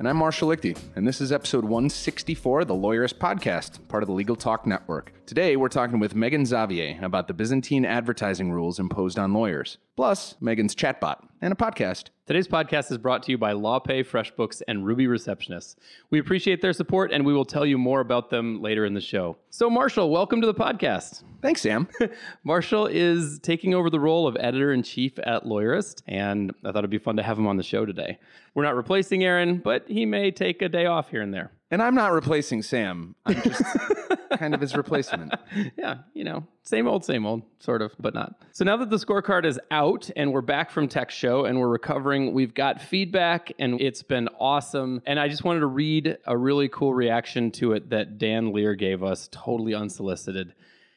And I'm Marshall Lichty, and this is episode 164 of the Lawyerist Podcast, part of the Legal Talk Network. Today, we're talking with Megan Zavieh about the Byzantine advertising rules imposed on lawyers, plus Megan's chatbot and a podcast. Today's podcast is brought to you by LawPay, FreshBooks, and Ruby Receptionists. We appreciate their support, and we will tell you more about them later in the show. So, Marshall, welcome to the podcast. Thanks, Sam. Marshall is taking over the role of editor in chief at Lawyerist, and I thought it'd be fun to have him on the show today. We're not replacing Aaron, but he may take a day off here and there. And I'm not replacing Sam. I'm just kind of his replacement. Yeah, you know, same old, same old, sort of, but not. So now that the scorecard is out and we're back from Tech Show and we're recovering, we've got feedback and it's been awesome. And I just wanted to read a really cool reaction to it that Dan Lear gave us, totally unsolicited.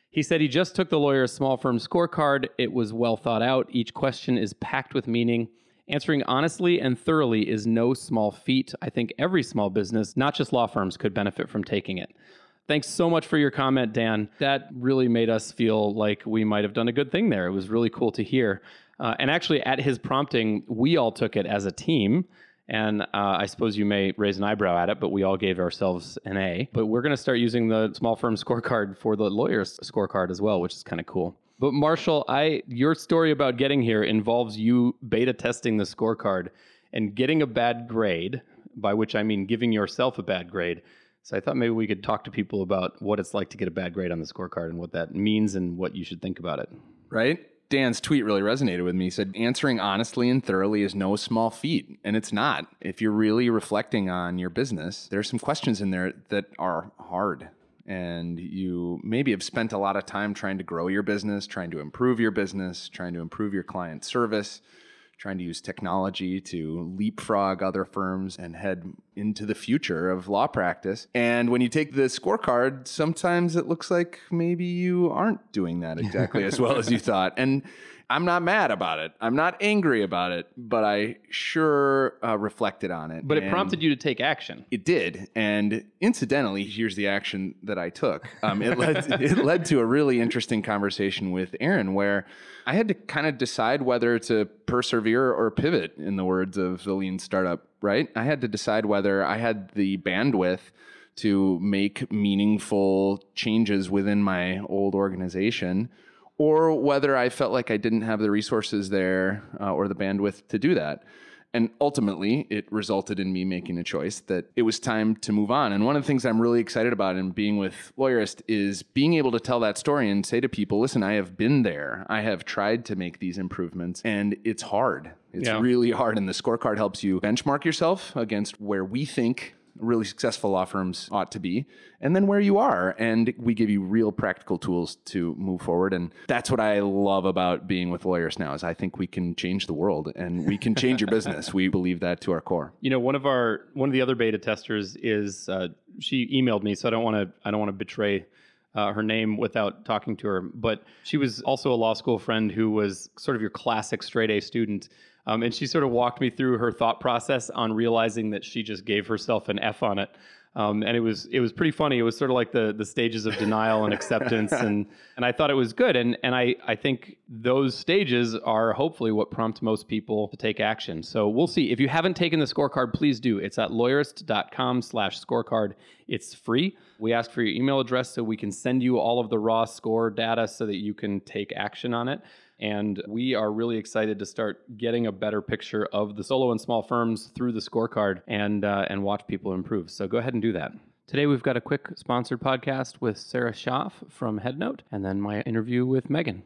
He said he just took the Lawyerist small firm scorecard. It was well thought out. Each question is packed with meaning. Answering honestly and thoroughly is no small feat. I think every small business, not just law firms, could benefit from taking it. Thanks so much for your comment, Dan. That really made us feel like we might have done a good thing there. It was really cool to hear. Uh, and actually, at his prompting, we all took it as a team. And uh, I suppose you may raise an eyebrow at it, but we all gave ourselves an A. But we're going to start using the small firm scorecard for the lawyer's scorecard as well, which is kind of cool. But Marshall, I your story about getting here involves you beta testing the scorecard and getting a bad grade, by which I mean giving yourself a bad grade. So I thought maybe we could talk to people about what it's like to get a bad grade on the scorecard and what that means and what you should think about it. Right? Dan's tweet really resonated with me. He said, Answering honestly and thoroughly is no small feat. And it's not. If you're really reflecting on your business, there's some questions in there that are hard. And you maybe have spent a lot of time trying to grow your business, trying to improve your business, trying to improve your client service, trying to use technology to leapfrog other firms and head into the future of law practice. And when you take the scorecard, sometimes it looks like maybe you aren't doing that exactly as well as you thought. And I'm not mad about it. I'm not angry about it, but I sure uh, reflected on it. But it prompted you to take action. It did, and incidentally, here's the action that I took. Um, it led it led to a really interesting conversation with Aaron, where I had to kind of decide whether to persevere or pivot. In the words of the lean startup, right? I had to decide whether I had the bandwidth to make meaningful changes within my old organization or whether I felt like I didn't have the resources there uh, or the bandwidth to do that. And ultimately, it resulted in me making a choice that it was time to move on. And one of the things I'm really excited about in being with Lawyerist is being able to tell that story and say to people, listen, I have been there. I have tried to make these improvements, and it's hard. It's yeah. really hard. And the scorecard helps you benchmark yourself against where we think really successful law firms ought to be, and then where you are. And we give you real practical tools to move forward. And that's what I love about being with Lawyerist now is I think we can change the world and we can change your business. We believe that to our core. You know, one of our one of the other beta testers is uh, she emailed me, so I don't want to I don't want to betray uh, her name without talking to her. But she was also a law school friend who was sort of your classic straight A student um, and she sort of walked me through her thought process on realizing that she just gave herself an F on it. Um, and it was it was pretty funny. It was sort of like the the stages of denial and acceptance, and and I thought it was good. And and I I think those stages are hopefully what prompt most people to take action. So we'll see. If you haven't taken the scorecard, please do. It's at lawyerist.com/scorecard. It's free. We ask for your email address so we can send you all of the raw score data so that you can take action on it. And we are really excited to start getting a better picture of the solo and small firms through the scorecard and, uh, and watch people improve. So go ahead and do that. Today, we've got a quick sponsored podcast with Sarah Schaaf from HeadNote, and then my interview with Megan.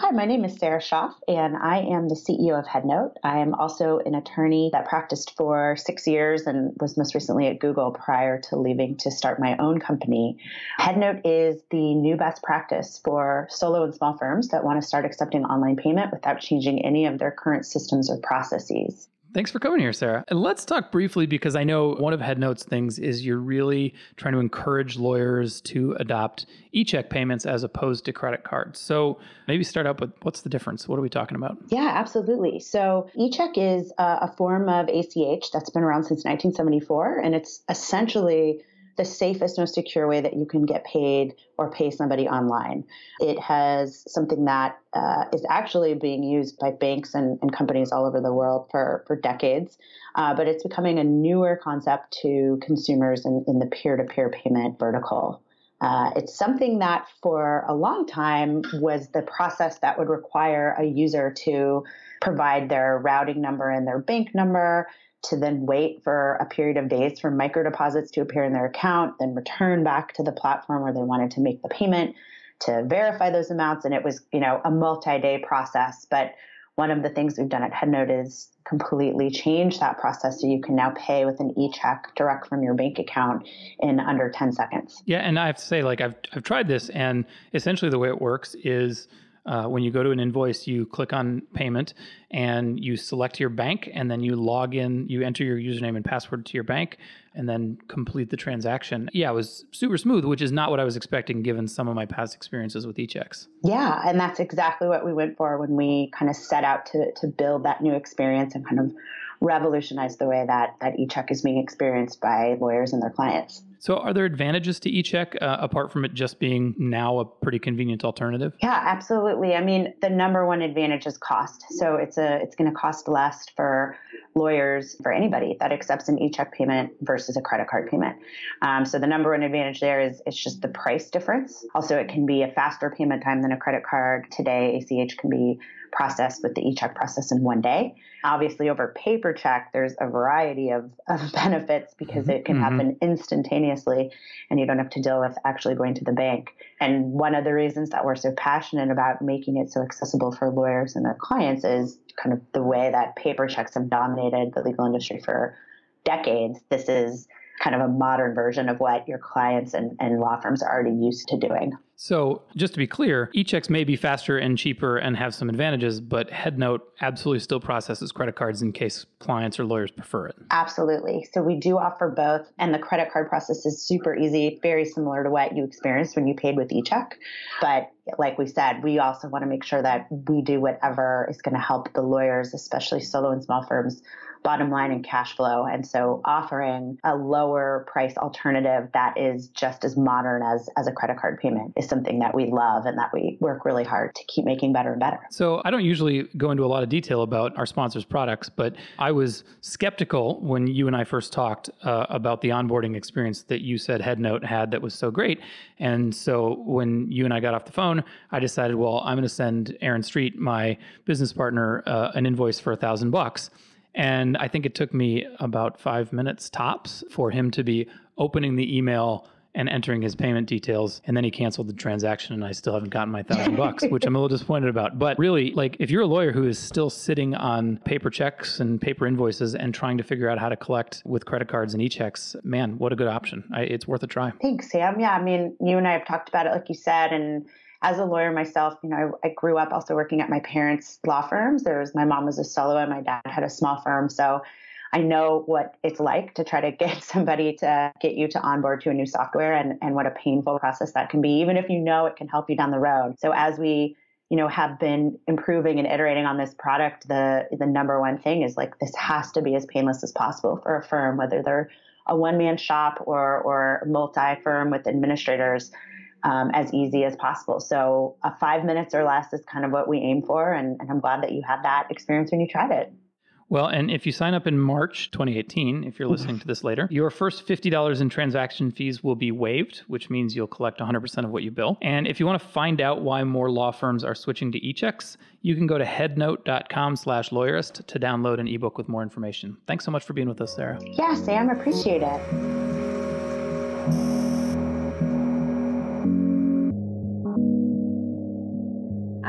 Hi, my name is Sarah Schaaf, and I am the CEO of HeadNote. I am also an attorney that practiced for six years and was most recently at Google prior to leaving to start my own company. HeadNote is the new best practice for solo and small firms that want to start accepting online payment without changing any of their current systems or processes. Thanks for coming here, Sarah. And let's talk briefly because I know one of HeadNote's things is you're really trying to encourage lawyers to adopt e-check payments as opposed to credit cards. So maybe start out with what's the difference? What are we talking about? Yeah, absolutely. So e-check is a, a form of ACH that's been around since 1974, and it's essentially the safest, most secure way that you can get paid or pay somebody online. It has something that uh, is actually being used by banks and, and, companies all over the world for, for decades, uh, but it's becoming a newer concept to consumers in, in the peer to peer payment vertical. Uh, it's something that for a long time was the process that would require a user to provide their routing number and their bank number to then wait for a period of days for micro deposits to appear in their account, then return back to the platform where they wanted to make the payment to verify those amounts. And it was, you know, a multi-day process. But one of the things we've done at HeadNote is completely change that process so you can now pay with an e-check direct from your bank account in under 10 seconds. Yeah, and I have to say, like I've I've tried this, and essentially the way it works is uh, when you go to an invoice, you click on payment and you select your bank, and then you log in, you enter your username and password to your bank, and then complete the transaction. Yeah, it was super smooth, which is not what I was expecting given some of my past experiences with e-checks. Yeah, and that's exactly what we went for when we kind of set out to, to build that new experience and kind of revolutionize the way that, that e-check is being experienced by lawyers and their clients. So, are there advantages to eCheck uh, apart from it just being now a pretty convenient alternative? Yeah, absolutely. I mean, the number one advantage is cost. So it's a it's going to cost less for lawyers for anybody that accepts an e-check payment versus a credit card payment. Um, so the number one advantage there is it's just the price difference. Also, it can be a faster payment time than a credit card. Today, ACH can be processed with the e-check process in one day. Obviously, over paper check, there's a variety of, of benefits because it can mm-hmm. happen instantaneously and you don't have to deal with actually going to the bank. And one of the reasons that we're so passionate about making it so accessible for lawyers and their clients is kind of the way that paper checks have dominated the legal industry for decades. This is kind of a modern version of what your clients and, and law firms are already used to doing. So, just to be clear, e-checks may be faster and cheaper and have some advantages, but HeadNote absolutely still processes credit cards in case clients or lawyers prefer it. Absolutely. So, we do offer both, and the credit card process is super easy, very similar to what you experienced when you paid with e-check. But like we said, we also want to make sure that we do whatever is going to help the lawyers, especially solo and small firms, bottom line and cash flow. And so offering a lower price alternative that is just as modern as, as a credit card payment is something that we love and that we work really hard to keep making better and better. So I don't usually go into a lot of detail about our sponsors' products, but I was skeptical when you and I first talked uh, about the onboarding experience that you said HeadNote had that was so great. And so when you and I got off the phone, I decided, well, I'm going to send Aaron Street, my business partner, uh, an invoice for a thousand bucks. And I think it took me about five minutes tops for him to be opening the email and entering his payment details. And then he canceled the transaction, and I still haven't gotten my thousand bucks, which I'm a little disappointed about. But really, like, if you're a lawyer who is still sitting on paper checks and paper invoices and trying to figure out how to collect with credit cards and e checks, man, what a good option. I, it's worth a try. Thanks, Sam. Yeah, I mean, you and I have talked about it, like you said, and as a lawyer myself, you know, I, I, grew up also working at my parents' law firms. There was my mom was a solo and my dad had a small firm, so I know what it's like to try to get somebody to get you to onboard to a new software and, and what a painful process that can be, even if you know it can help you down the road. So as we you know have been improving and iterating on this product the the number one thing is like this has to be as painless as possible for a firm whether they're a one man shop or or multi firm with administrators um, as easy as possible. So, uh, five minutes or less is kind of what we aim for. And, and I'm glad that you had that experience when you tried it. Well, and if you sign up in March 2018, if you're listening to this later, your first $50 in transaction fees will be waived, which means you'll collect 100% of what you bill. And if you want to find out why more law firms are switching to e-checks, you can go to headnote.com slash lawyerist to download an ebook with more information. Thanks so much for being with us, Sarah. Yeah, Sam, appreciate it.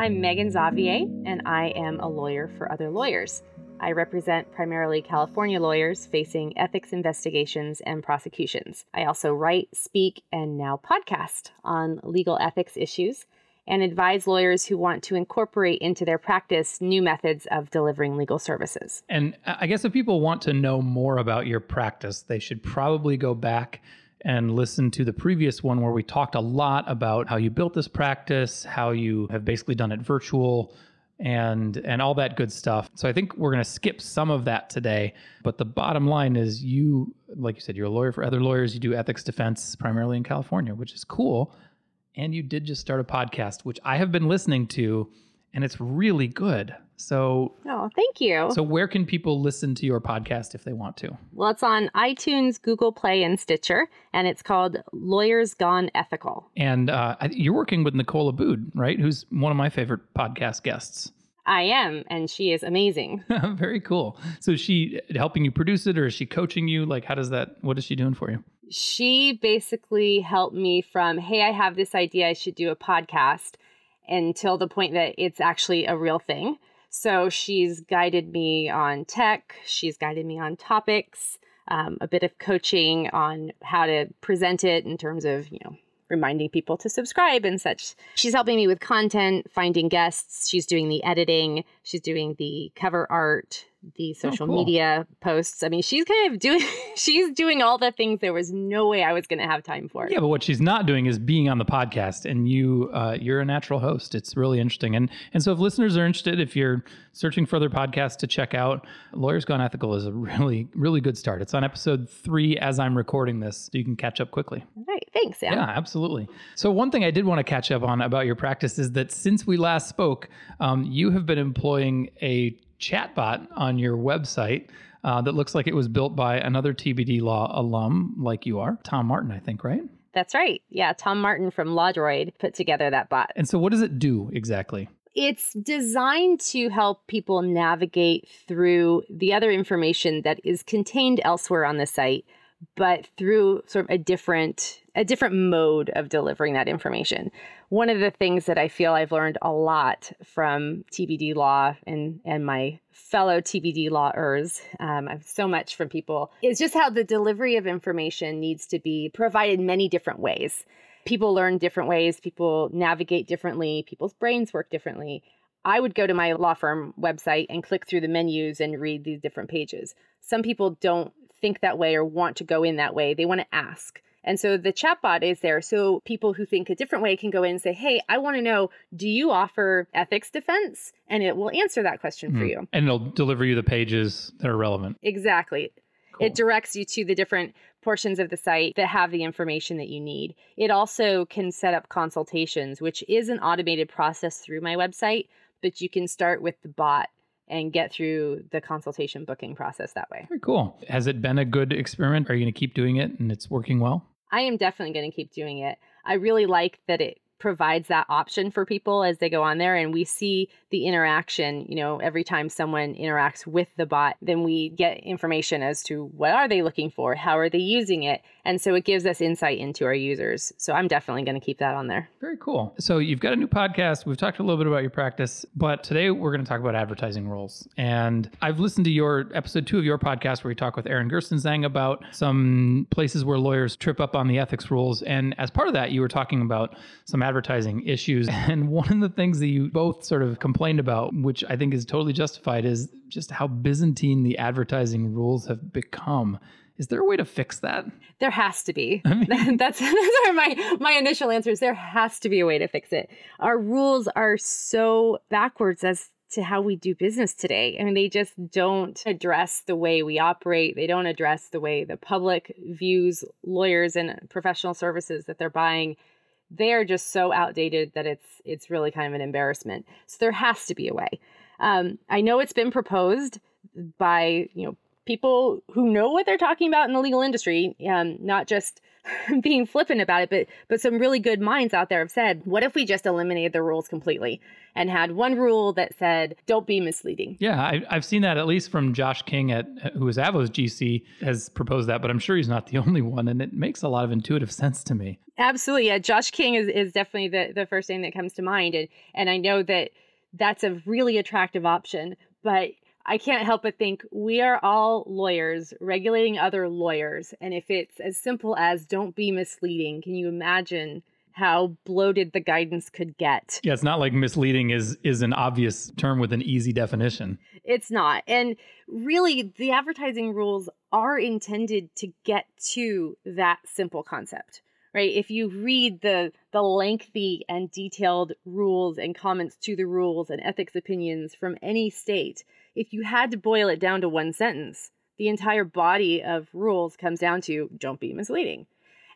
I'm Megan Zavieh, and I am a lawyer for other lawyers. I represent primarily California lawyers facing ethics investigations and prosecutions. I also write, speak, and now podcast on legal ethics issues. and advise lawyers who want to incorporate into their practice new methods of delivering legal services. And I guess if people want to know more about your practice, they should probably go back and listen to the previous one where we talked a lot about how you built this practice, how you have basically done it virtual and and all that good stuff. So I think we're going to skip some of that today, but the bottom line is you like you said you're a lawyer for other lawyers, you do ethics defense primarily in California, which is cool. And you did just start a podcast which I have been listening to and it's really good. So, oh, thank you. So, where can people listen to your podcast if they want to? Well, it's on iTunes, Google Play, and Stitcher, and it's called Lawyers Gone Ethical. And uh, you're working with Nicole Abboud, right? Who's one of my favorite podcast guests. I am, and she is amazing. Very cool. So, is she helping you produce it, or is she coaching you? Like, how does that? What is she doing for you? She basically helped me from, hey, I have this idea, I should do a podcast, until the point that it's actually a real thing. So she's guided me on tech, she's guided me on topics, um, a bit of coaching on how to present it in terms of, you know, reminding people to subscribe and such. She's helping me with content, finding guests. She's doing the editing. She's doing the cover art, the oh, social oh, cool. media posts. I mean, she's kind of doing she's doing all the things there was no way I was going to have time for. Yeah, but what she's not doing is being on the podcast and you uh, you're a natural host. It's really interesting. And and so if listeners are interested if you're searching for other podcasts to check out, Lawyers Gone Ethical is a really really good start. It's on episode 3 as I'm recording this, so you can catch up quickly. All right. Thanks, Sam. Yeah, absolutely. So one thing I did want to catch up on about your practice is that since we last spoke, um, you have been employing a chatbot on your website uh, that looks like it was built by another TBD Law alum like you are, Tom Martin, I think, right? That's right. Yeah, Tom Martin from LawDroid put together that bot. And so, what does it do exactly? It's designed to help people navigate through the other information that is contained elsewhere on the site, but through sort of a different a different mode of delivering that information. One of the things that I feel I've learned a lot from TBD law and, and my fellow TBD lawers, um, I've so much from people, is just how the delivery of information needs to be provided many different ways. People learn different ways, people navigate differently, people's brains work differently. I would go to my law firm website and click through the menus and read these different pages. Some people don't think that way or want to go in that way, they want to ask. And so the chatbot is there. So people who think a different way can go in and say, Hey, I want to know, do you offer ethics defense? And it will answer that question mm. for hmm. you. And it'll deliver you the pages that are relevant. Exactly. Cool. It directs you to the different portions of the site that have the information that you need. It also can set up consultations, which is an automated process through my website, but you can start with the bot and get through the consultation booking process that way. Very cool. Has it been a good experiment? Are you going to keep doing it and it's working well? I am definitely going to keep doing it. I really like that it provides that option for people as they go on there and we see the interaction you know every time someone interacts with the bot then we get information as to what are they looking for how are they using it and so it gives us insight into our users. So i'm definitely going to keep that on there. Very cool. So you've got a new podcast. We've talked a little bit about your practice but today we're going to talk about advertising rules and i've listened to your episode two of your podcast where you talk with aaron gerstenzang about some places where lawyers trip up on the ethics rules. And as part of that you were talking about some advertising issues and one of the things that you both sort of complained about, which I think is totally justified, is just how Byzantine the advertising rules have become. Is there a way to fix that? There has to be. I mean, that's that's my my initial answer is there has to be a way to fix it. Our rules are so backwards as to how we do business today. I mean, they just don't address the way we operate. They don't address the way the public views lawyers and professional services that they're buying they are just so outdated that it's it's really kind of an embarrassment. So there has to be a way. Um, I know it's been proposed by you know people who know what they're talking about in the legal industry, um, not just being flippant about it, but but some really good minds out there have said, what if we just eliminated the rules completely and had one rule that said, don't be misleading? Yeah, I, have seen that at least from Josh King at who is Avvo's GC has proposed that, but I'm sure he's not the only one, and it makes a lot of intuitive sense to me. Absolutely, yeah. Josh King is, is definitely the the first thing that comes to mind, and and I know that that's a really attractive option, but I can't help but think we are all lawyers regulating other lawyers. And if it's as simple as don't be misleading, can you imagine how bloated the guidance could get. Yeah, it's not like misleading is is an obvious term with an easy definition. It's not. And really the advertising rules are intended to get to that simple concept. Right? If you read the the lengthy and detailed rules and comments to the rules and ethics opinions from any state, if you had to boil it down to one sentence, the entire body of rules comes down to don't be misleading.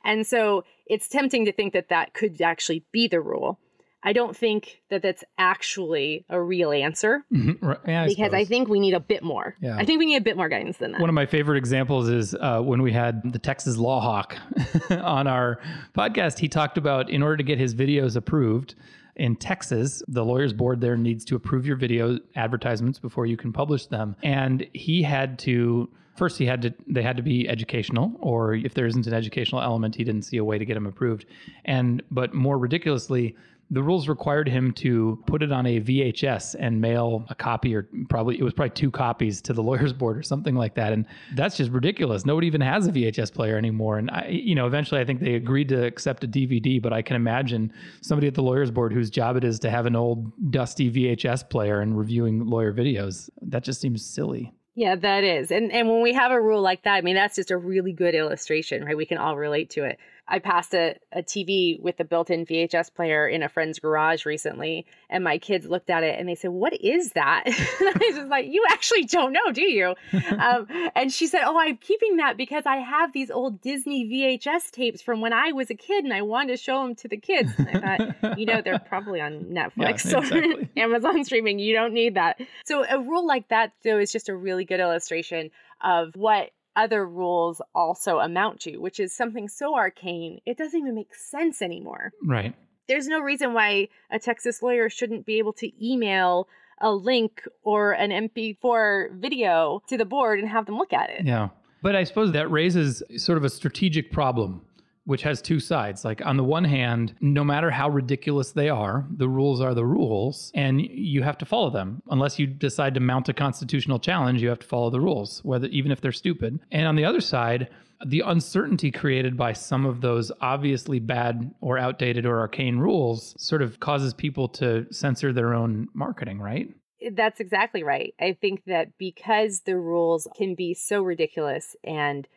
And so it's tempting to think that that could actually be the rule. I don't think that that's actually a real answer Mm-hmm. Right. Yeah, I because I think we need a bit more. Yeah. I think we need a bit more guidance than that. One of my favorite examples is uh, when we had the Texas Law Hawk on our podcast. He talked about in order to get his videos approved in Texas, the lawyers board there needs to approve your video advertisements before you can publish them. And he had to first he had to they had to be educational or if there isn't an educational element he didn't see a way to get them approved and but more ridiculously the rules required him to put it on a VHS and mail a copy, or probably it was probably two copies to the lawyers board or something like that. And that's just ridiculous. Nobody even has a VHS player anymore. And I, you know, eventually I think they agreed to accept a DVD, but I can imagine somebody at the lawyers board whose job it is to have an old dusty VHS player and reviewing lawyer videos. That just seems silly. Yeah, that is. And and when we have a rule like that, I mean that's just a really good illustration, right? We can all relate to it. I passed a, a TV with a built-in VHS player in a friend's garage recently, and my kids looked at it and they said, "What is that?" and I was just like, "You actually don't know, do you?" um, and she said, "Oh, I'm keeping that because I have these old Disney VHS tapes from when I was a kid, and I wanted to show them to the kids." And I thought, you know, they're probably on Netflix Yeah, or exactly. Amazon streaming. You don't need that. So a rule like that, though, is just a really good illustration of what other rules also amount to, which is something so arcane, it doesn't even make sense anymore. Right. There's no reason why a Texas lawyer shouldn't be able to email a link or an MP4 video to the board and have them look at it. Yeah. But I suppose that raises sort of a strategic problem, which has two sides. Like, on the one hand, no matter how ridiculous they are, the rules are the rules, and you have to follow them. Unless you decide to mount a constitutional challenge, you have to follow the rules, whether even if they're stupid. And on the other side, the uncertainty created by some of those obviously bad or outdated or arcane rules sort of causes people to censor their own marketing, right? That's exactly right. I think that because the rules can be so ridiculous and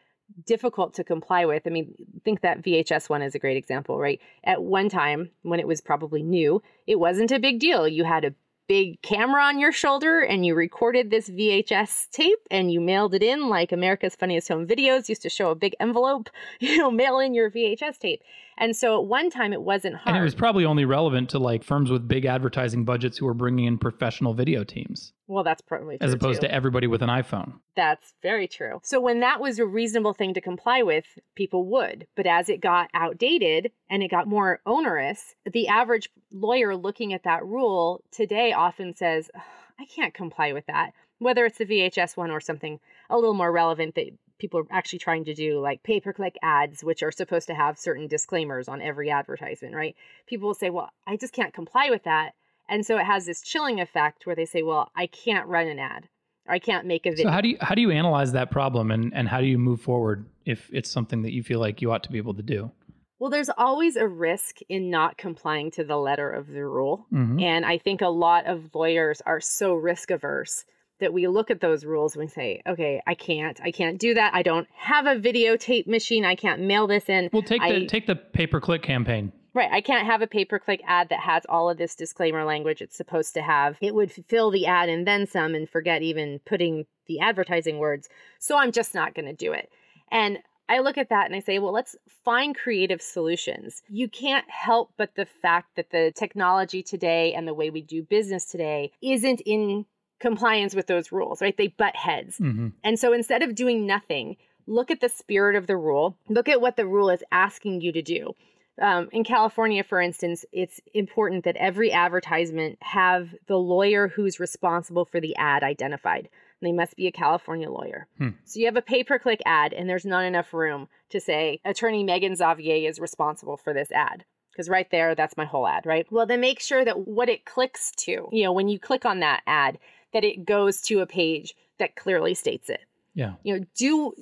difficult to comply with. I mean, think that VHS one is a great example, right? At one time, when it was probably new, it wasn't a big deal. You had a big camera on your shoulder and you recorded this VHS tape and you mailed it in like America's Funniest Home Videos used to show a big envelope, you know, mail in your VHS tape. And so at one time it wasn't hard. And it was probably only relevant to like firms with big advertising budgets who were bringing in professional video teams, well, that's probably true. as opposed too. to everybody with an iPhone. That's very true. So when that was a reasonable thing to comply with, people would. But as it got outdated and it got more onerous, the average lawyer looking at that rule today often says, I can't comply with that. Whether it's the VHS one or something a little more relevant that people are actually trying to do, like pay per click ads, which are supposed to have certain disclaimers on every advertisement, right? People will say, Well, I just can't comply with that. And so it has this chilling effect where they say, Well, I can't run an ad. Or I can't make a video. So how do you how do you analyze that problem and and how do you move forward if it's something that you feel like you ought to be able to do? Well, there's always a risk in not complying to the letter of the rule. Mhm. And I think a lot of lawyers are so risk averse that we look at those rules and we say, okay, I can't, I can't do that. I don't have a videotape machine. I can't mail this in. Well, take the I- take the pay per click campaign. Right. I can't have a pay per click ad that has all of this disclaimer language it's supposed to have. It would fill the ad and then some and forget even putting the advertising words. So I'm just not going to do it. And I look at that and I say, well, let's find creative solutions. You can't help but the fact that the technology today and the way we do business today isn't in compliance with those rules, right? They butt heads. hmm And so instead of doing nothing, look at the spirit of the rule. Look at what the rule is asking you to do. Um, in California, for instance, it's important that every advertisement have the lawyer who's responsible for the ad identified. They must be a California lawyer. Hmm. So you have a pay per click ad, and there's not enough room to say, Attorney Megan Zavieh is responsible for this ad. Because right there, that's my whole ad, right? Well, then make sure that what it clicks to, you know, when you click on that ad, that it goes to a page that clearly states it Yeah. you know do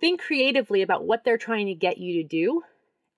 think creatively about what they're trying to get you to do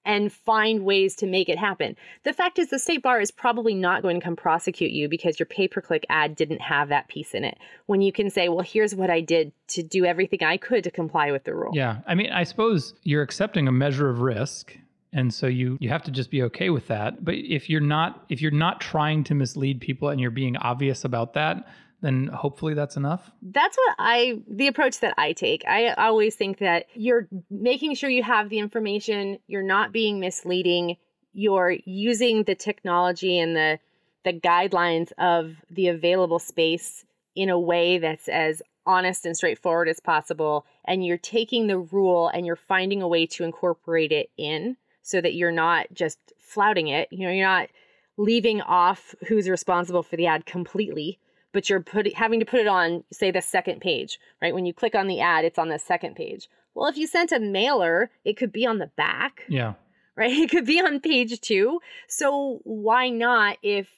and find ways to make it happen. The fact is, the state bar is probably not going to come prosecute you because your pay per click ad didn't have that piece in it. When you can say, well, here's what I did to do everything I could to comply with the rule. Yeah. I mean, I suppose you're accepting a measure of risk. And so you you have to just be okay with that. But if you're not if you're not trying to mislead people and you're being obvious about that, then hopefully that's enough. That's what I, the approach that I take. I always think that you're making sure you have the information, you're not being misleading, you're using the technology and the, the guidelines of the available space in a way that's as honest and straightforward as possible. And you're taking the rule and you're finding a way to incorporate it in so that you're not just flouting it. You know, you're not leaving off who's responsible for the ad completely but you're putting having to put it on say the second page right? When you click on the ad it's on the second page. Well if you sent a mailer it could be on the back Yeah. right? It could be on page two. So why not if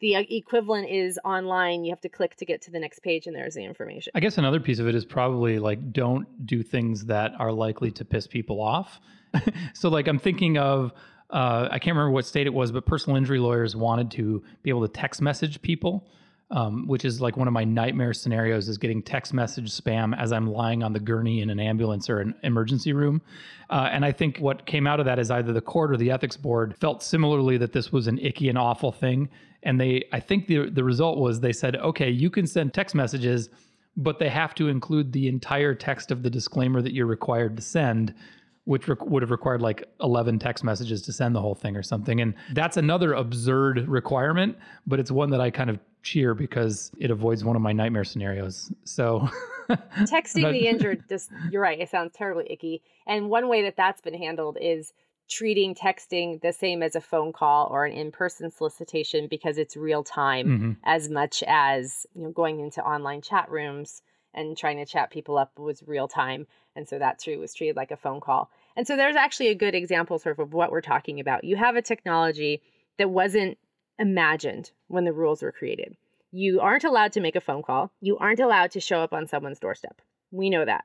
the equivalent is online you have to click to get to the next page and there's the information? I guess another piece of it is probably like don't do things that are likely to piss people off. so like I'm thinking of uh, I can't remember what state it was, but personal injury lawyers wanted to be able to text message people, um, which is like one of my nightmare scenarios is getting text message spam as I'm lying on the gurney in an ambulance or an emergency room. Uh, and I think what came out of that is either the court or the ethics board felt similarly that this was an icky and awful thing. And they, I think the the result was they said, okay, you can send text messages but they have to include the entire text of the disclaimer that you're required to send which re- would have required like 11 text messages to send the whole thing or something. And that's another absurd requirement but it's one that i kind of cheer because it avoids one of my nightmare scenarios. So texting the injured just you're right it sounds terribly icky. And one way that that's been handled is treating texting the same as a phone call or an in-person solicitation because it's real time Mhm. as much as you know going into online chat rooms and trying to chat people up was real time and so that too was treated like a phone call. And so there's actually a good example sort of of what we're talking about. You have a technology that wasn't imagined when the rules were created. You aren't allowed to make a phone call. You aren't allowed to show up on someone's doorstep. We know that.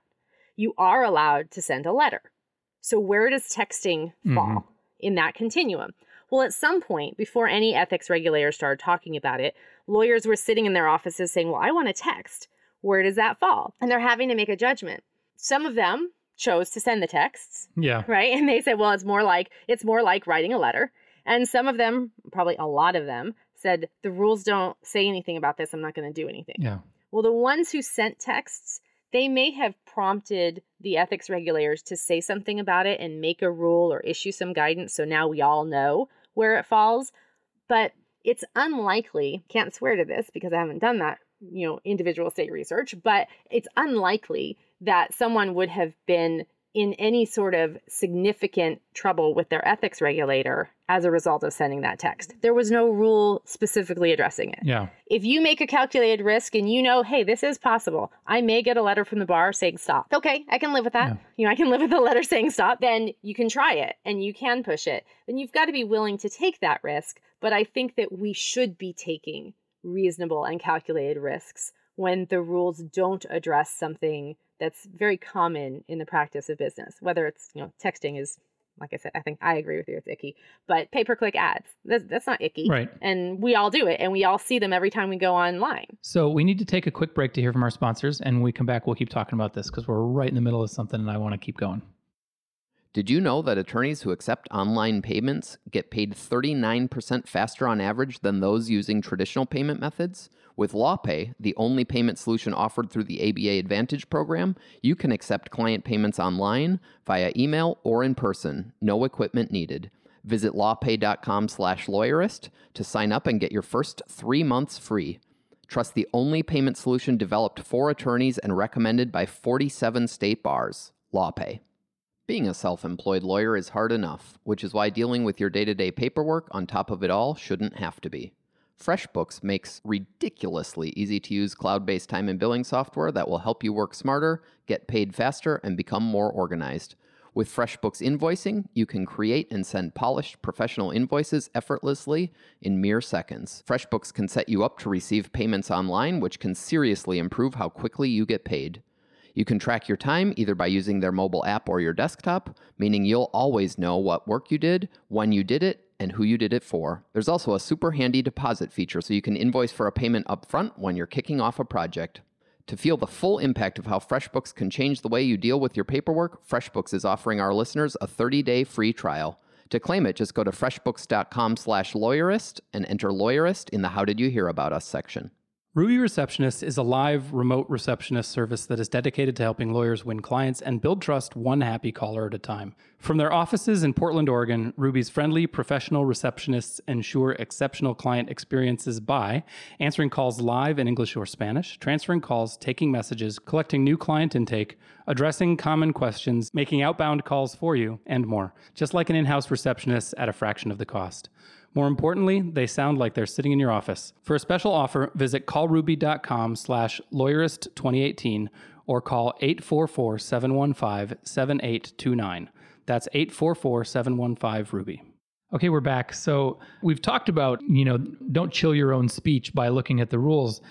You are allowed to send a letter. So where does texting fall mm-hmm. in that continuum? Well, at some point, before any ethics regulators started talking about it, lawyers were sitting in their offices saying, Well, I want to text. Where does that fall? And they're having to make a judgment. Some of them chose to send the texts, yeah right? And they said, Well, it's more like it's more like writing a letter. And some of them, probably a lot of them, said, The rules don't say anything about this. I'm not going to do anything. yeah Well, the ones who sent texts, they may have prompted the ethics regulators to say something about it and make a rule or issue some guidance so now we all know where it falls. But it's unlikely, can't swear to this because I haven't done that, you know, individual state research, but it's unlikely that someone would have been in any sort of significant trouble with their ethics regulator as a result of sending that text. There was no rule specifically addressing it yeah if you make a calculated risk and you know, hey, this is possible, I may get a letter from the bar saying stop. Okay, I can live with that. Yeah. You know, I can live with a letter saying stop. Then you can try it and you can push it. Then you've got to be willing to take that risk. But I think that we should be taking reasonable and calculated risks when the rules don't address something that's very common in the practice of business, whether it's, you know, texting is like I said, I think I agree with you. It's icky, but pay per click ads, that's, that's not icky. Right. And we all do it and we all see them every time we go online. So we need to take a quick break to hear from our sponsors and when we come back we'll keep talking about this because we're right in the middle of something and i want to keep going Did you know that attorneys who accept online payments get paid 39% faster on average than those using traditional payment methods? With LawPay, the only payment solution offered through the ABA Advantage program, you can accept client payments online, via email, or in person. No equipment needed. Visit lawpay.com slash lawyerist to sign up and get your first 3 months free. Trust the only payment solution developed for attorneys and recommended by 47 state bars. LawPay. Being a self employed lawyer is hard enough, which is why dealing with your day to day paperwork on top of it all shouldn't have to be. FreshBooks makes ridiculously easy to use cloud based time and billing software that will help you work smarter, get paid faster, and become more organized. With FreshBooks invoicing, you can create and send polished professional invoices effortlessly in mere seconds. FreshBooks can set you up to receive payments online, which can seriously improve how quickly you get paid. You can track your time either by using their mobile app or your desktop, meaning you'll always know what work you did, when you did it, and who you did it for. There's also a super handy deposit feature so you can invoice for a payment upfront when you're kicking off a project. To feel the full impact of how FreshBooks can change the way you deal with your paperwork, FreshBooks is offering our listeners a 30-day free trial. To claim it, just go to freshbooks.com/lawyerist and enter lawyerist in the how did you hear about us section. Ruby Receptionist is a live remote receptionist service that is dedicated to helping lawyers win clients and build trust one happy caller at a time. From their offices in Portland, Oregon, Ruby's friendly professional receptionists ensure exceptional client experiences by answering calls live in English or Spanish, transferring calls, taking messages, collecting new client intake, addressing common questions, making outbound calls for you, and more, just like an in house receptionist at a fraction of the cost. More importantly, they sound like they're sitting in your office. For a special offer, visit callruby.com slash lawyerist2018 or call 844-715-7829. That's 844-715-RUBY. Okay, we're back. So we've talked about, you know, don't chill your own speech by looking at the rules.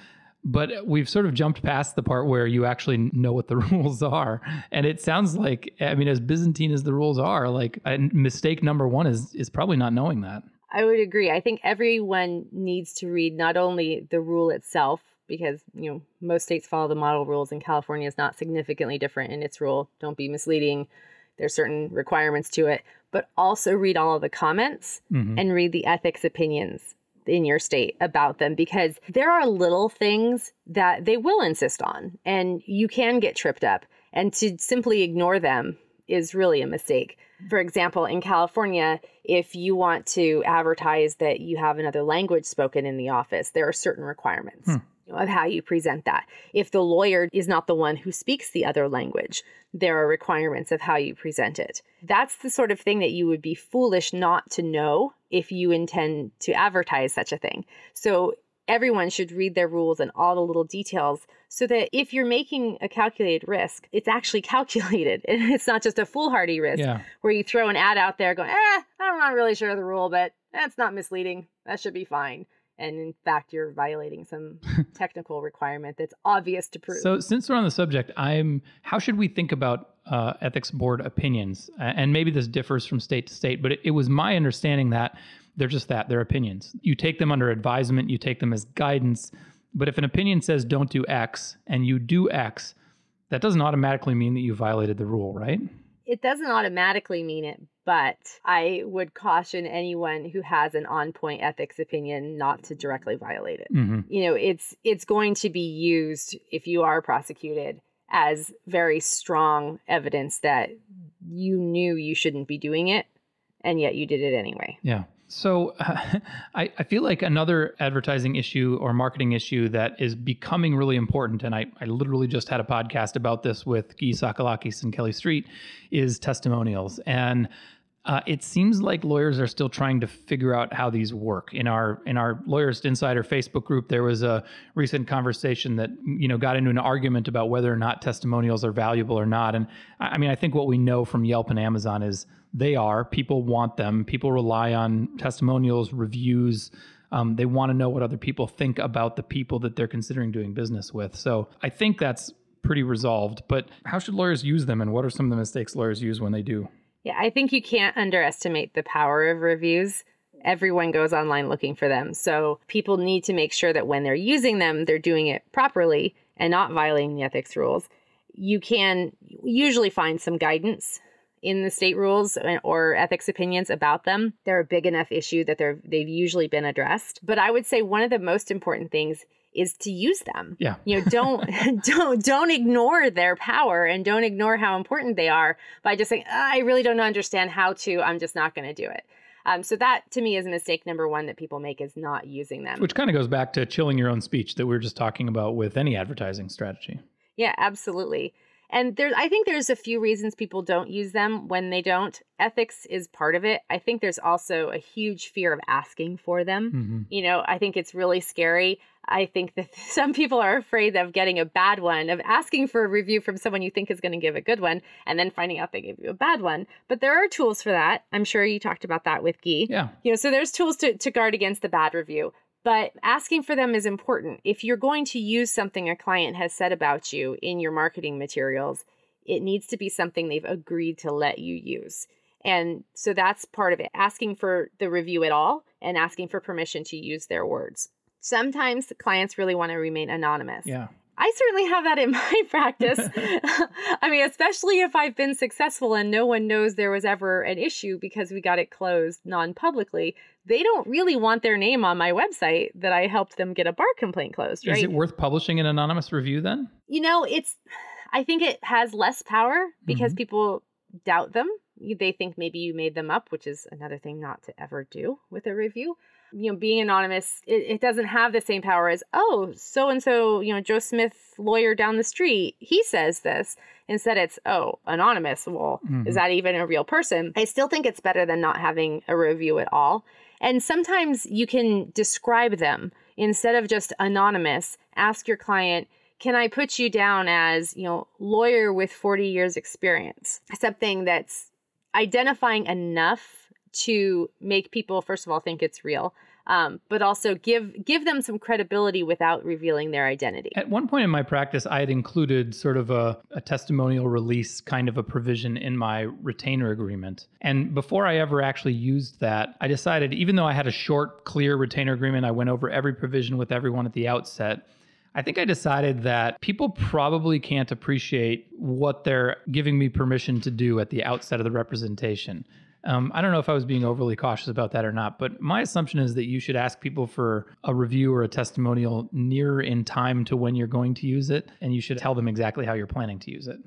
But we've sort of jumped past the part where you actually know what the rules are. And it sounds like, I mean, as Byzantine as the rules are, like mistake number one is is probably not knowing that. I would agree. I think everyone needs to read not only the rule itself, because you know most states follow the model rules, and California is not significantly different in its rule. Don't be misleading. There's certain requirements to it, but also read all of the comments mm-hmm. and read the ethics opinions in your state about them because there are little things that they will insist on and you can get tripped up and to simply ignore them is really a mistake. For example, in California, if you want to advertise that you have another language spoken in the office, there are certain requirements. Hmm of how you present that. If the lawyer is not the one who speaks the other language, there are requirements of how you present it. That's the sort of thing that you would be foolish not to know if you intend to advertise such a thing. So everyone should read their rules and all the little details so that if you're making a calculated risk, it's actually calculated and it's not just a foolhardy risk yeah. where you throw an ad out there going, eh, I'm not really sure of the rule, but that's not misleading. That should be fine. And in fact, you're violating some technical requirement that's obvious to prove. So, since we're on the subject, I'm. How should we think about uh, ethics board opinions? And maybe this differs from state to state, but it, it was my understanding that they're just that they're opinions. You take them under advisement, you take them as guidance. But if an opinion says don't do X and you do X, that doesn't automatically mean that you violated the rule, right? It doesn't automatically mean it, but I would caution anyone who has an on-point ethics opinion not to directly violate it. Mm-hmm. You know, it's it's going to be used if you are prosecuted as very strong evidence that you knew you shouldn't be doing it and yet you did it anyway. Yeah. So uh, I, I, feel like another advertising issue or marketing issue that is becoming really important, and I, I literally just had a podcast about this with Gyi Tsakalakis and Kelly Street, is testimonials. And uh, it seems like lawyers are still trying to figure out how these work. In our in our Lawyerist Insider Facebook group, there was a recent conversation that you know got into an argument about whether or not testimonials are valuable or not. And I mean, I think what we know from Yelp and Amazon is they are. People want them. People rely on testimonials, reviews. Um, they want to know what other people think about the people that they're considering doing business with. So I think that's pretty resolved. But how should lawyers use them, and what are some of the mistakes lawyers use when they do? Yeah, I think you can't underestimate the power of reviews. Everyone goes online looking for them. So people need to make sure that when they're using them, they're doing it properly and not violating the ethics rules. You can usually find some guidance in the state rules or ethics opinions about them. They're a big enough issue that they're they've usually been addressed. But I would say one of the most important things is to use them. Yeah. You know, don't don't don't ignore their power and don't ignore how important they are by just saying, oh, I really don't understand how to, I'm just not going to do it. Um, so that to me is mistake number one that people make is not using them. Which kind of goes back to chilling your own speech that we were just talking about with any advertising strategy. Yeah, absolutely. And there, I think there's a few reasons people don't use them when they don't. Ethics is part of it. I think there's also a huge fear of asking for them. Mm-hmm. You know, I think it's really scary. I think that some people are afraid of getting a bad one, of asking for a review from someone you think is going to give a good one, and then finding out they gave you a bad one. But there are tools for that. I'm sure you talked about that with Gyi. Yeah. You know, so there's tools to, to guard against the bad review. But asking for them is important. If you're going to use something a client has said about you in your marketing materials, it needs to be something they've agreed to let you use. And so that's part of it asking for the review at all and asking for permission to use their words. Sometimes the clients really want to remain anonymous. Yeah. I certainly have that in my practice. I mean, especially if I've been successful and no one knows there was ever an issue because we got it closed non publicly. They don't really want their name on my website that I helped them get a bar complaint closed, right? Is it worth publishing an anonymous review then? You know, it's, I think it has less power because Mhm. people doubt them. They think maybe you made them up, which is another thing not to ever do with a review you know, being anonymous, it, it doesn't have the same power as, oh, so and so, you know, Joe Smith, lawyer down the street, he says this. Instead, it's, oh, anonymous. Well, Mhm. is that even a real person? I still think it's better than not having a review at all. And sometimes you can describe them instead of just anonymous. Ask your client, can I put you down as, you know, lawyer with 40 years experience? Something that's identifying enough to make people first of all think it's real um, but also give give them some credibility without revealing their identity At one point in my practice, I had included sort of a, a testimonial release kind of a provision in my retainer agreement. And before I ever actually used that, I decided, even though I had a short, clear retainer agreement, I went over every provision with everyone at the outset. I think I decided that people probably can't appreciate what they're giving me permission to do at the outset of the representation. Um, I don't know if I was being overly cautious about that or not, but my assumption is that you should ask people for a review or a testimonial nearer in time to when you're going to use it, and you should tell them exactly how you're planning to use it.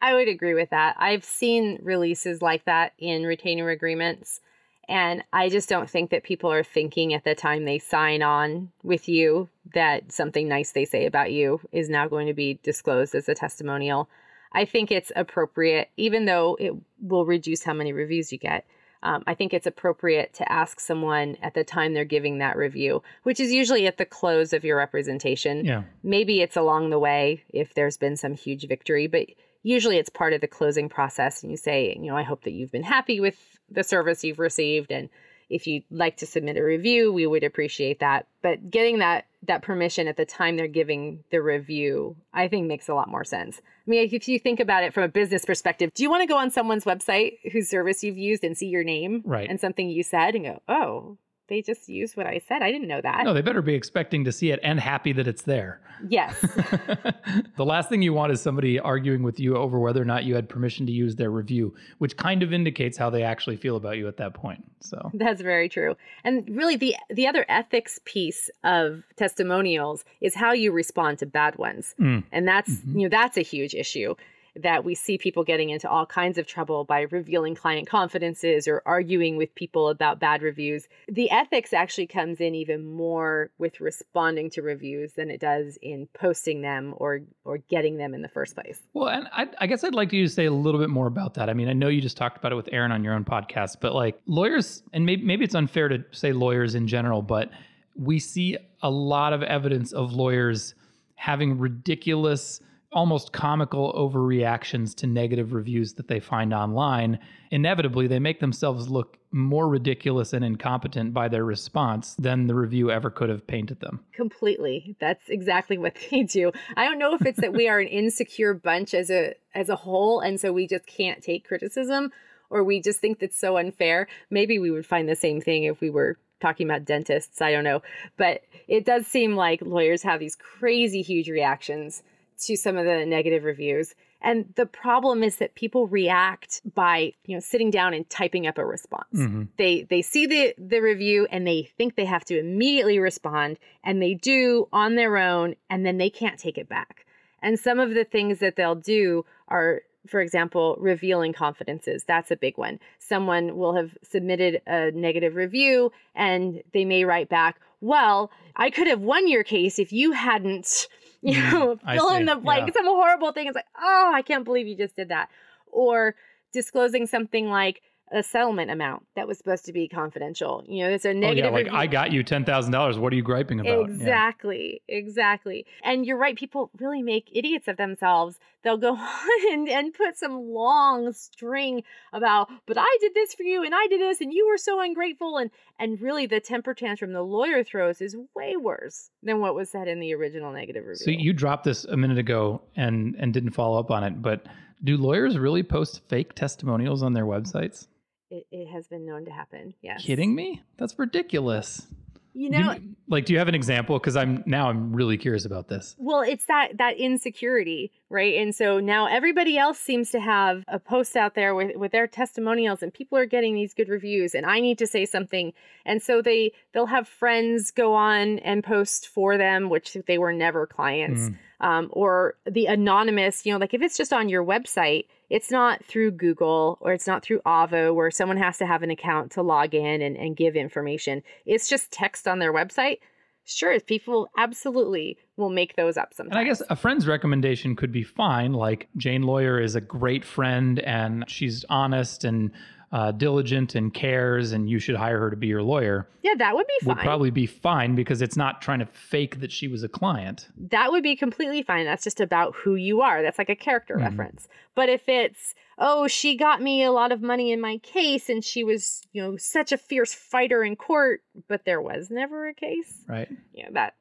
i would agree with that i've seen releases like that in retainer agreements and i just don't think that people are thinking at the time they sign on with you that something nice they say about you is now going to be disclosed as a testimonial I think it's appropriate, even though it will reduce how many reviews you get. Um, I think it's appropriate to ask someone at the time they're giving that review, which is usually at the close of your representation. Yeah. Maybe it's along the way if there's been some huge victory, but usually it's part of the closing process. And you say, you know, I hope that you've been happy with the service you've received. And if you'd like to submit a review, we would appreciate that. But getting that that permission at the time they're giving the review, I think makes a lot more sense. I mean, if you think about it from a business perspective, do you want to go on someone's website whose service you've used and see your name Right. and something you said and go, oh, they just used what I said. I didn't know that. No, they better be expecting to see it and happy that it's there. Yes. the last thing you want is somebody arguing with you over whether or not you had permission to use their review, which kind of indicates how they actually feel about you at that point. So, That's very true. And really the the other ethics piece of testimonials is how you respond to bad ones. Mm. And that's Mhm. you know that's a huge issue that we see people getting into all kinds of trouble by revealing client confidences or arguing with people about bad reviews. The ethics actually comes in even more with responding to reviews than it does in posting them or or getting them in the first place. well, and I, I guess I'd like you to say a little bit more about that. I mean, I know you just talked about it with Aaron on your own podcast, but like lawyers, and maybe, maybe it's unfair to say lawyers in general, but we see a lot of evidence of lawyers having ridiculous, almost comical overreactions to negative reviews that they find online. Inevitably, they make themselves look more ridiculous and incompetent by their response than the review ever could have painted them. completely that's exactly what they do i don't know if it's that we are an insecure bunch as a as a whole and so we just can't take criticism or we just think that's so unfair maybe we would find the same thing if we were talking about dentists i don't know but it does seem like lawyers have these crazy huge reactions to some of the negative reviews. And the problem is that people react by you know sitting down and typing up a response. Mm-hmm. They they see the the review and they think they have to immediately respond and they do on their own and then they can't take it back. And some of the things that they'll do are for example revealing confidences. That's a big one. Someone will have submitted a negative review and they may write back well i could have won your case if you hadn't you Mm, know I fill in the like Yeah. some horrible thing it's like oh i can't believe you just did that or disclosing something like a settlement amount that was supposed to be confidential. You know, it's a negative. Oh, yeah, like review. I got you ten thousand dollars. What are you griping about? Yeah. Exactly, exactly. And you're right, people really make idiots of themselves. They'll go on and, and put some long string about, but I did this for you and I did this and you were so ungrateful. And and really the temper tantrum the lawyer throws is way worse than what was said in the original negative review. So you dropped this a minute ago and and didn't follow up on it, but do lawyers really post fake testimonials on their websites? It, it has been known to happen. Yes. Kidding me? That's ridiculous. You Do know, you- like, do you have an example? Because I'm now I'm really curious about this. Well, it's that that insecurity, right? And so now everybody else seems to have a post out there with with their testimonials and people are getting these good reviews and I need to say something. And so they they'll have friends go on and post for them which they were never clients. Um, or the anonymous, you know, like if it's just on your website, it's not through Google or it's not through Avvo where someone has to have an account to log in and, and give information. It's just text on their website. Sure, people absolutely will make those up sometimes. And I guess a friend's recommendation could be fine. Like Jane Lawyer is a great friend and she's honest and uh, diligent and cares, and you should hire her to be your lawyer. yeah, that would be Would fine. probably be fine because it's not trying to fake that she was a client. that would be completely fine. That's just about who you are. That's like a character Mhm. reference. But if it's, oh, she got me a lot of money in my case and she was, you know, such a fierce fighter in court, but there was never a case. Right. Yeah, that.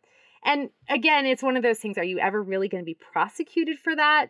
And again, it's one of those things. Are you ever really going to be prosecuted for that?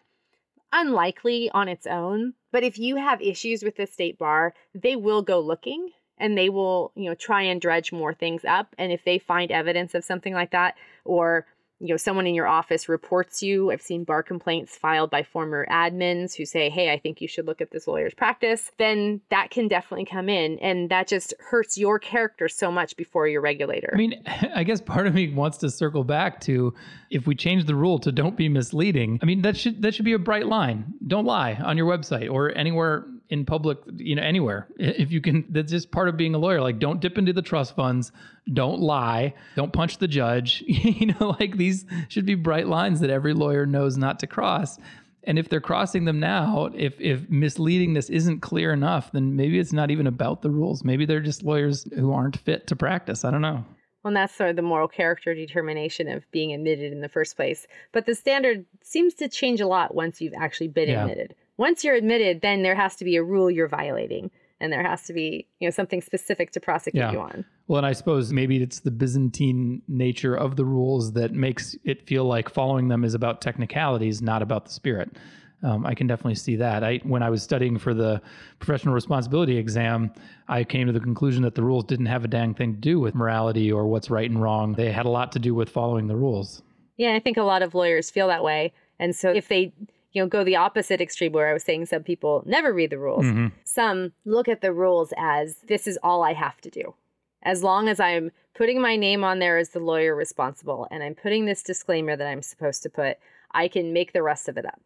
Unlikely on its own. But if you have issues with the state bar, they will go looking and they will, you know, try and dredge more things up. And if they find evidence of something like that, or you know, someone in your office reports you. I've seen bar complaints filed by former admins who say, Hey, I think you should look at this lawyer's practice. Then that can definitely come in. And that just hurts your character so much before your regulator. I mean, I guess part of me wants to circle back to if we change the rule to don't be misleading. I mean, that should that should be a bright line. Don't lie on your website or anywhere in public, you know, anywhere. If you can that's just part of being a lawyer. Like don't dip into the trust funds, don't lie, don't punch the judge. you know, like these should be bright lines that every lawyer knows not to cross. And if they're crossing them now, if if misleadingness isn't clear enough, then maybe it's not even about the rules. Maybe they're just lawyers who aren't fit to practice. I don't know. Well, and that's sort of the moral character determination of being admitted in the first place. But the standard seems to change a lot once you've actually been Yeah. admitted. Once you're admitted, then there has to be a rule you're violating, and there has to be you know something specific to prosecute Yeah. you on. Well, and I suppose maybe it's the Byzantine nature of the rules that makes it feel like following them is about technicalities, not about the spirit. Um, I can definitely see that. I, when I was studying for the professional responsibility exam, I came to the conclusion that the rules didn't have a dang thing to do with morality or what's right and wrong. They had a lot to do with following the rules. Yeah, I think a lot of lawyers feel that way, and so if they you know go the opposite extreme where I was saying some people never read the rules, Mhm. some look at the rules as this is all I have to do. As long as I'm putting my name on there as the lawyer responsible and I'm putting this disclaimer that I'm supposed to put, I can make the rest of it up.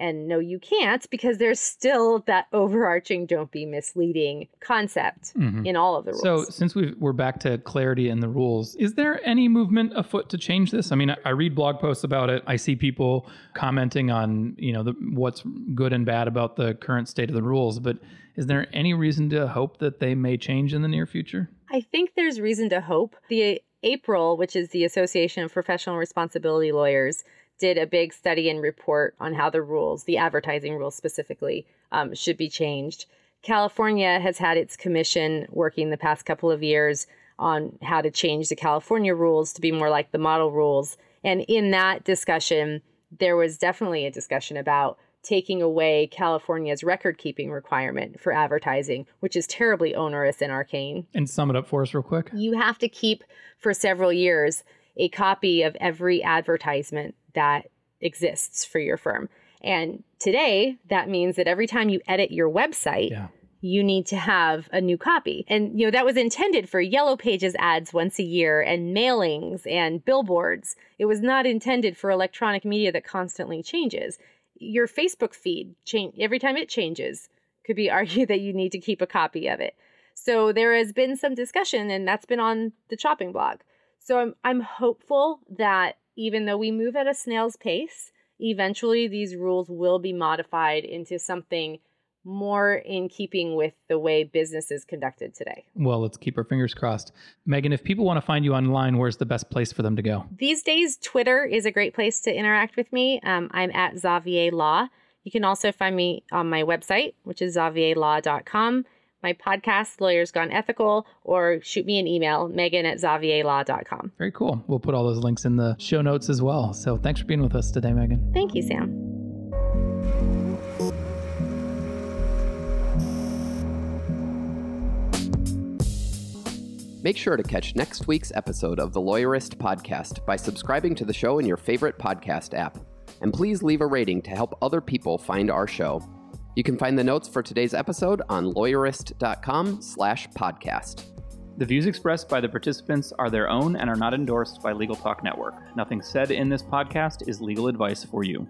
And no, you can't because there's still that overarching don't be misleading concept Mhm. in all of the rules. So, since we we're back to clarity in the rules, is there any movement afoot to change this? I mean, I, I read blog posts about it. I see people commenting on, you know, the, what's good and bad about the current state of the rules. But is there any reason to hope that they may change in the near future? I think there's reason to hope. The April, which is the Association of Professional Responsibility Lawyers, did a big study and report on how the rules, the advertising rules specifically, um, should be changed. California has had its commission working the past couple of years on how to change the California rules to be more like the model rules. And in that discussion, there was definitely a discussion about taking away California's record keeping requirement for advertising, which is terribly onerous and arcane. And sum it up for us real quick. You have to keep for several years a copy of every advertisement that exists for your firm. And today, that means that every time you edit your website, Yeah. you need to have a new copy. And you know that was intended for yellow pages ads once a year and mailings and billboards. It was not intended for electronic media that constantly changes. Your Facebook feed change every time it changes. Could be argued that you need to keep a copy of it. So there has been some discussion and that's been on the chopping block. So I'm I'm hopeful that even though we move at a snail's pace, eventually these rules will be modified into something more in keeping with the way business is conducted today. Well, let's keep our fingers crossed. Megan, if people want to find you online, where's the best place for them to go? These days, Twitter is a great place to interact with me. Um, I'm at Zavieh Law. You can also find me on my website, which is zaviehlaw.com, my podcast, Lawyers Gone Ethical, or shoot me an email, megan at zaviehlaw.com. Very cool. We'll put all those links in the show notes as well. So thanks for being with us today, Megan. Thank you, Sam. Make sure to catch next week's episode of the Lawyerist podcast by subscribing to the show in your favorite podcast app. And please leave a rating to help other people find our show. You can find the notes for today's episode on lawyerist.com slash podcast. The views expressed by the participants are their own and are not endorsed by Legal Talk Network. Nothing said in this podcast is legal advice for you.